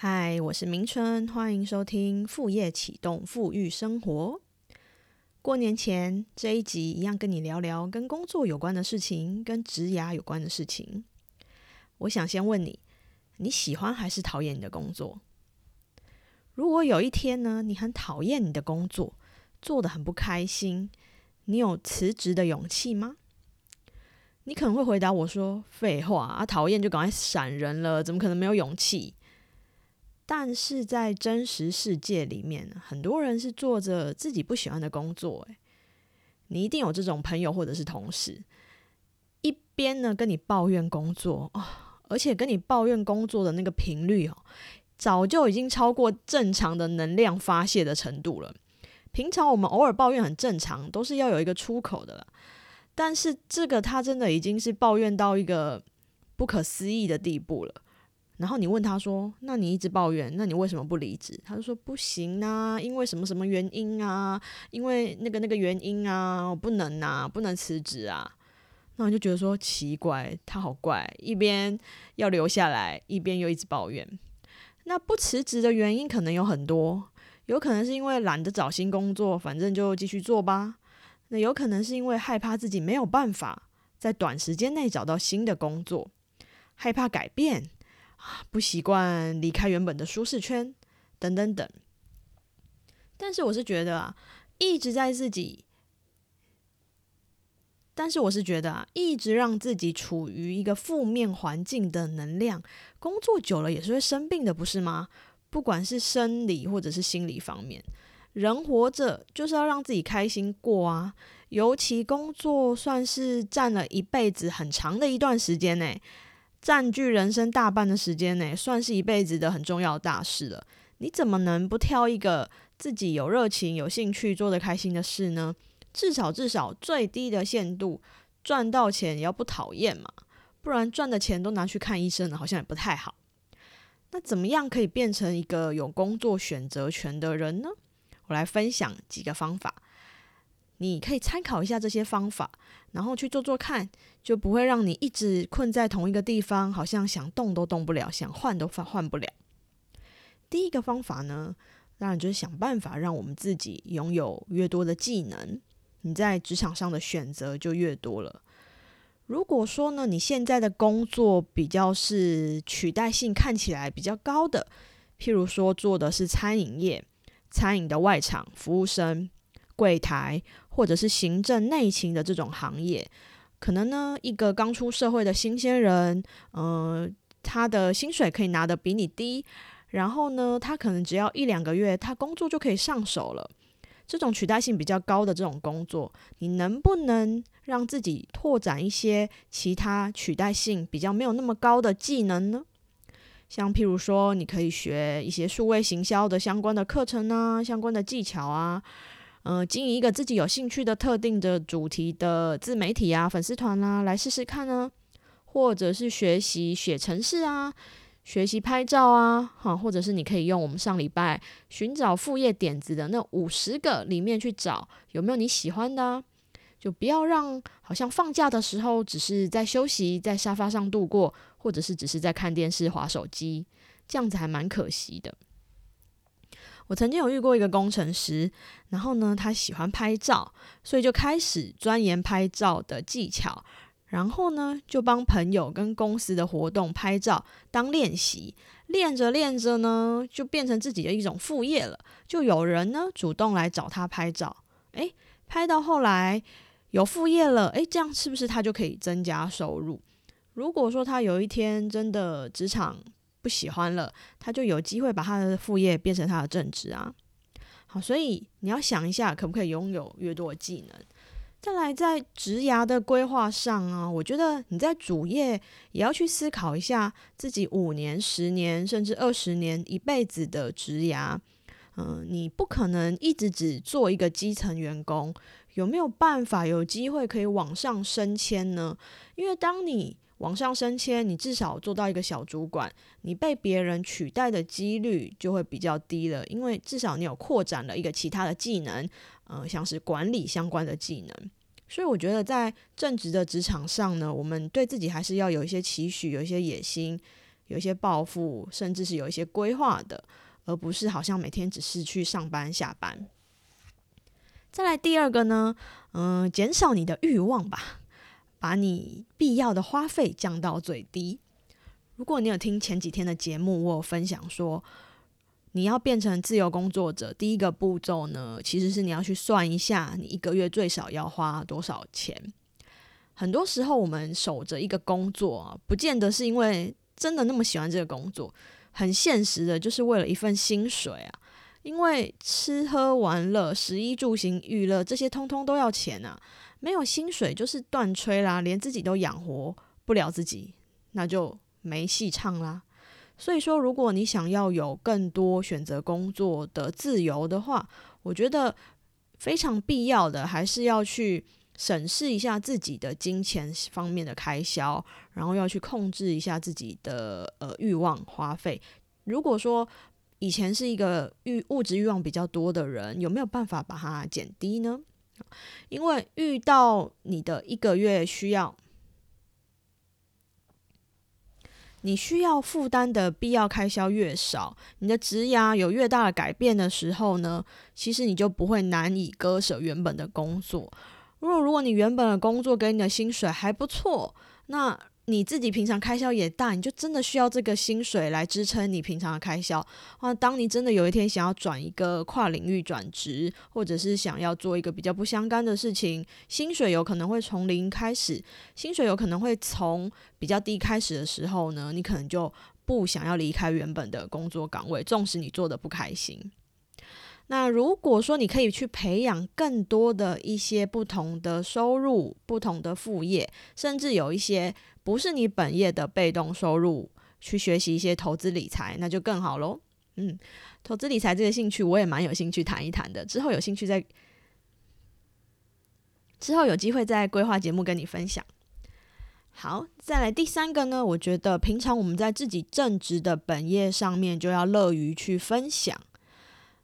嗨，我是明春，欢迎收听副业启动富裕生活。过年前这一集一样跟你聊聊跟工作有关的事情，跟职涯有关的事情。我想先问你，你喜欢还是讨厌你的工作？如果有一天呢，你很讨厌你的工作，做的很不开心，你有辞职的勇气吗？你可能会回答我说：“废话啊，讨厌就赶快闪人了，怎么可能没有勇气？”但是在真实世界里面，很多人是做着自己不喜欢的工作。诶，你一定有这种朋友或者是同事，一边呢跟你抱怨工作啊，而且跟你抱怨工作的那个频率哦，早就已经超过正常的能量发泄的程度了。平常我们偶尔抱怨很正常，都是要有一个出口的了。但是这个他真的已经是抱怨到一个不可思议的地步了。然后你问他说：“那你一直抱怨，那你为什么不离职？”他就说：“不行啊，因为什么什么原因啊？因为那个那个原因啊，我不能啊，不能辞职啊。”那我就觉得说奇怪，他好怪，一边要留下来，一边又一直抱怨。那不辞职的原因可能有很多，有可能是因为懒得找新工作，反正就继续做吧。那有可能是因为害怕自己没有办法在短时间内找到新的工作，害怕改变。不习惯离开原本的舒适圈，等等等。但是我是觉得啊，一直在自己，但是我是觉得啊，一直让自己处于一个负面环境的能量，工作久了也是会生病的，不是吗？不管是生理或者是心理方面，人活着就是要让自己开心过啊。尤其工作算是占了一辈子很长的一段时间呢。占据人生大半的时间内，算是一辈子的很重要的大事了。你怎么能不挑一个自己有热情、有兴趣、做得开心的事呢？至少至少最低的限度，赚到钱也要不讨厌嘛。不然赚的钱都拿去看医生了，好像也不太好。那怎么样可以变成一个有工作选择权的人呢？我来分享几个方法。你可以参考一下这些方法，然后去做做看，就不会让你一直困在同一个地方，好像想动都动不了，想换都换换不了。第一个方法呢，当然就是想办法让我们自己拥有越多的技能，你在职场上的选择就越多了。如果说呢，你现在的工作比较是取代性看起来比较高的，譬如说做的是餐饮业，餐饮的外场服务生。柜台或者是行政内勤的这种行业，可能呢，一个刚出社会的新鲜人，嗯，他的薪水可以拿的比你低，然后呢，他可能只要一两个月，他工作就可以上手了。这种取代性比较高的这种工作，你能不能让自己拓展一些其他取代性比较没有那么高的技能呢？像譬如说，你可以学一些数位行销的相关的课程啊，相关的技巧啊。呃，经营一个自己有兴趣的特定的主题的自媒体啊、粉丝团啊，来试试看呢。或者是学习写程式啊，学习拍照啊，哈，或者是你可以用我们上礼拜寻找副业点子的那五十个里面去找有没有你喜欢的，就不要让好像放假的时候只是在休息，在沙发上度过，或者是只是在看电视、划手机，这样子还蛮可惜的。我曾经有遇过一个工程师，然后呢，他喜欢拍照，所以就开始钻研拍照的技巧，然后呢，就帮朋友跟公司的活动拍照当练习，练着练着呢，就变成自己的一种副业了。就有人呢主动来找他拍照，诶，拍到后来有副业了，诶，这样是不是他就可以增加收入？如果说他有一天真的职场，不喜欢了，他就有机会把他的副业变成他的正职啊。好，所以你要想一下，可不可以拥有越多的技能？再来，在职涯的规划上啊，我觉得你在主业也要去思考一下自己五年、十年甚至二十年、一辈子的职涯。嗯，你不可能一直只做一个基层员工，有没有办法有机会可以往上升迁呢？因为当你往上升迁，你至少做到一个小主管，你被别人取代的几率就会比较低了，因为至少你有扩展了一个其他的技能，呃，像是管理相关的技能。所以我觉得在正职的职场上呢，我们对自己还是要有一些期许，有一些野心，有一些抱负，甚至是有一些规划的，而不是好像每天只是去上班下班。再来第二个呢，嗯，减少你的欲望吧，把你必要的花费降到最低。如果你有听前几天的节目，我有分享说，你要变成自由工作者，第一个步骤呢，其实是你要去算一下，你一个月最少要花多少钱。很多时候，我们守着一个工作，不见得是因为真的那么喜欢这个工作，很现实的，就是为了一份薪水啊。因为吃喝玩乐、食衣住行、娱乐这些，通通都要钱啊。没有薪水就是断炊啦，连自己都养活不了自己，那就。没戏唱啦，所以说，如果你想要有更多选择工作的自由的话，我觉得非常必要的还是要去审视一下自己的金钱方面的开销，然后要去控制一下自己的呃欲望花费。如果说以前是一个欲物质欲望比较多的人，有没有办法把它减低呢？因为遇到你的一个月需要。你需要负担的必要开销越少，你的职涯有越大的改变的时候呢，其实你就不会难以割舍原本的工作。如果如果你原本的工作给你的薪水还不错，那。你自己平常开销也大，你就真的需要这个薪水来支撑你平常的开销啊。当你真的有一天想要转一个跨领域转职，或者是想要做一个比较不相干的事情，薪水有可能会从零开始，薪水有可能会从比较低开始的时候呢，你可能就不想要离开原本的工作岗位，纵使你做的不开心。那如果说你可以去培养更多的一些不同的收入、不同的副业，甚至有一些不是你本业的被动收入，去学习一些投资理财，那就更好喽。嗯，投资理财这个兴趣我也蛮有兴趣谈一谈的，之后有兴趣再，之后有机会再规划节目跟你分享。好，再来第三个呢，我觉得平常我们在自己正职的本业上面就要乐于去分享。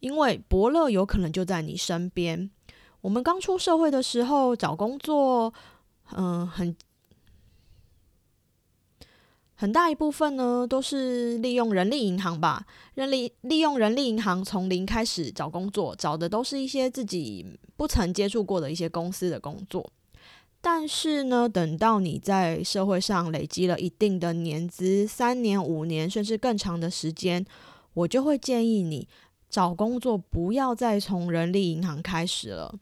因为伯乐有可能就在你身边。我们刚出社会的时候找工作，嗯，很很大一部分呢都是利用人力银行吧，人力利用人力银行从零开始找工作，找的都是一些自己不曾接触过的一些公司的工作。但是呢，等到你在社会上累积了一定的年资，三年、五年，甚至更长的时间，我就会建议你。找工作不要再从人力银行开始了，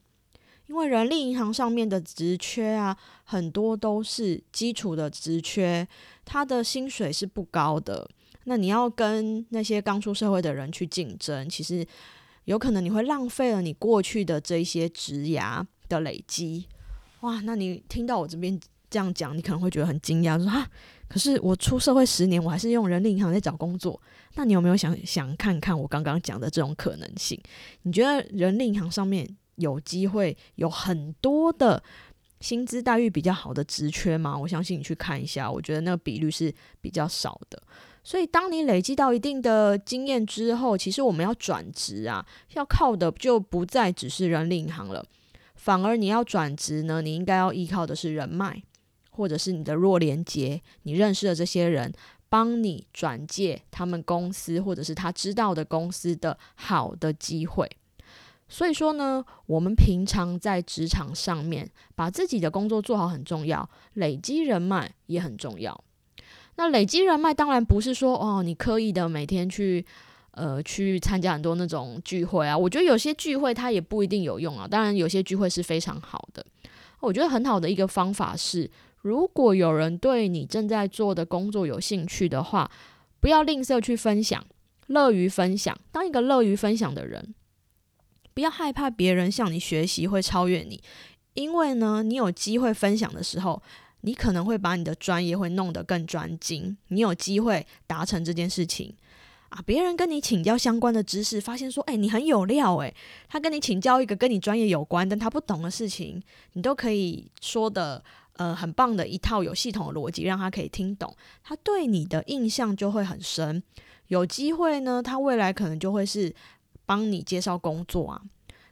因为人力银行上面的职缺啊，很多都是基础的职缺，他的薪水是不高的。那你要跟那些刚出社会的人去竞争，其实有可能你会浪费了你过去的这些职涯的累积。哇，那你听到我这边这样讲，你可能会觉得很惊讶，说啊。可是我出社会十年，我还是用人力银行在找工作。那你有没有想想看看我刚刚讲的这种可能性？你觉得人力银行上面有机会有很多的薪资待遇比较好的职缺吗？我相信你去看一下，我觉得那个比率是比较少的。所以当你累积到一定的经验之后，其实我们要转职啊，要靠的就不再只是人力银行了，反而你要转职呢，你应该要依靠的是人脉。或者是你的弱连接，你认识的这些人，帮你转介他们公司或者是他知道的公司的好的机会。所以说呢，我们平常在职场上面把自己的工作做好很重要，累积人脉也很重要。那累积人脉当然不是说哦，你刻意的每天去呃去参加很多那种聚会啊。我觉得有些聚会它也不一定有用啊。当然有些聚会是非常好的。我觉得很好的一个方法是。如果有人对你正在做的工作有兴趣的话，不要吝啬去分享，乐于分享，当一个乐于分享的人，不要害怕别人向你学习会超越你，因为呢，你有机会分享的时候，你可能会把你的专业会弄得更专精，你有机会达成这件事情啊。别人跟你请教相关的知识，发现说，哎，你很有料，诶，他跟你请教一个跟你专业有关但他不懂的事情，你都可以说的。呃，很棒的一套有系统的逻辑，让他可以听懂，他对你的印象就会很深。有机会呢，他未来可能就会是帮你介绍工作啊。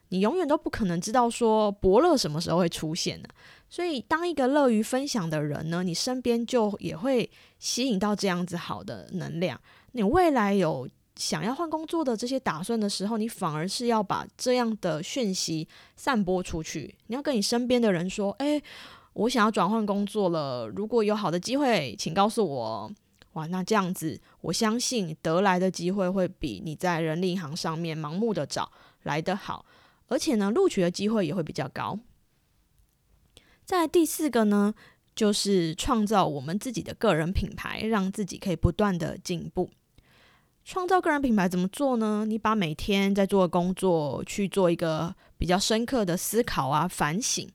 你永远都不可能知道说伯乐什么时候会出现的，所以，当一个乐于分享的人呢，你身边就也会吸引到这样子好的能量。你未来有想要换工作的这些打算的时候，你反而是要把这样的讯息散播出去。你要跟你身边的人说：“诶，我想要转换工作了，如果有好的机会，请告诉我。”哇，那这样子，我相信得来的机会会比你在人力银行上面盲目的找来得好，而且呢，录取的机会也会比较高。在第四个呢，就是创造我们自己的个人品牌，让自己可以不断的进步。创造个人品牌怎么做呢？你把每天在做的工作去做一个比较深刻的思考啊、反省。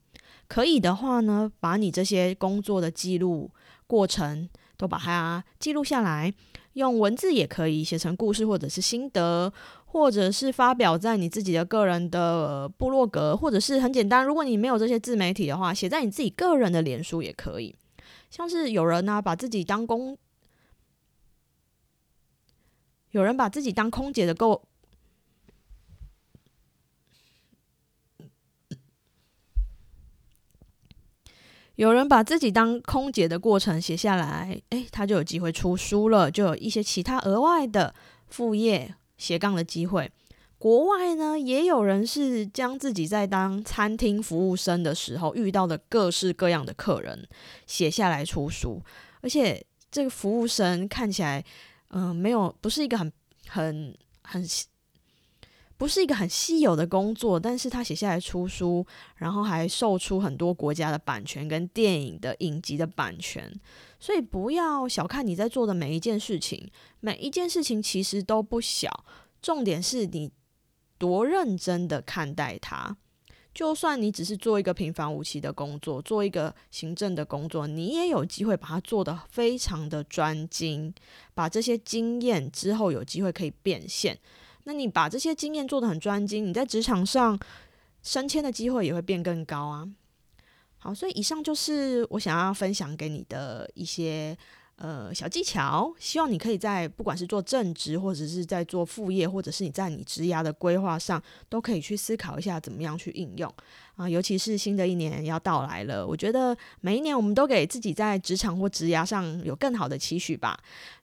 可以的话呢，把你这些工作的记录过程都把它记录下来，用文字也可以写成故事或者是心得。或者是发表在你自己的个人的部落格，或者是很简单，如果你没有这些自媒体的话，写在你自己个人的脸书也可以。像是有人呢，把自己当工，有人把自己当空姐的够，有人把自己当空姐的过程写下来，诶，他就有机会出书了，就有一些其他额外的副业。斜杠的机会，国外呢也有人是将自己在当餐厅服务生的时候遇到的各式各样的客人写下来出书，而且这个服务生看起来，嗯，没有不是一个很很很不是一个很稀有的工作，但是他写下来出书，然后还售出很多国家的版权跟电影的影集的版权。所以不要小看你在做的每一件事情，每一件事情其实都不小。重点是你多认真的看待它。就算你只是做一个平凡无奇的工作，做一个行政的工作，你也有机会把它做得非常的专精，把这些经验之后有机会可以变现。那你把这些经验做得很专精，你在职场上升迁的机会也会变更高啊。好，所以以上就是我想要分享给你的一些呃小技巧，希望你可以在不管是做正职，或者是在做副业，或者是你在你职涯的规划上，都可以去思考一下怎么样去应用啊。尤其是新的一年要到来了，我觉得每一年我们都给自己在职场或职涯上有更好的期许吧。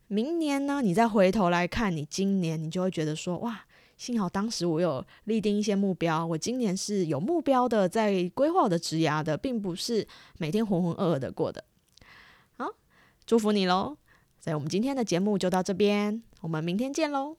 明年呢，你再回头来看你今年，你就会觉得说哇。幸好当时我有立定一些目标，我今年是有目标的，在规划我的职涯的，并不是每天浑浑噩噩的过的。祝福你喽！所以我们今天的节目就到这边，我们明天见喽。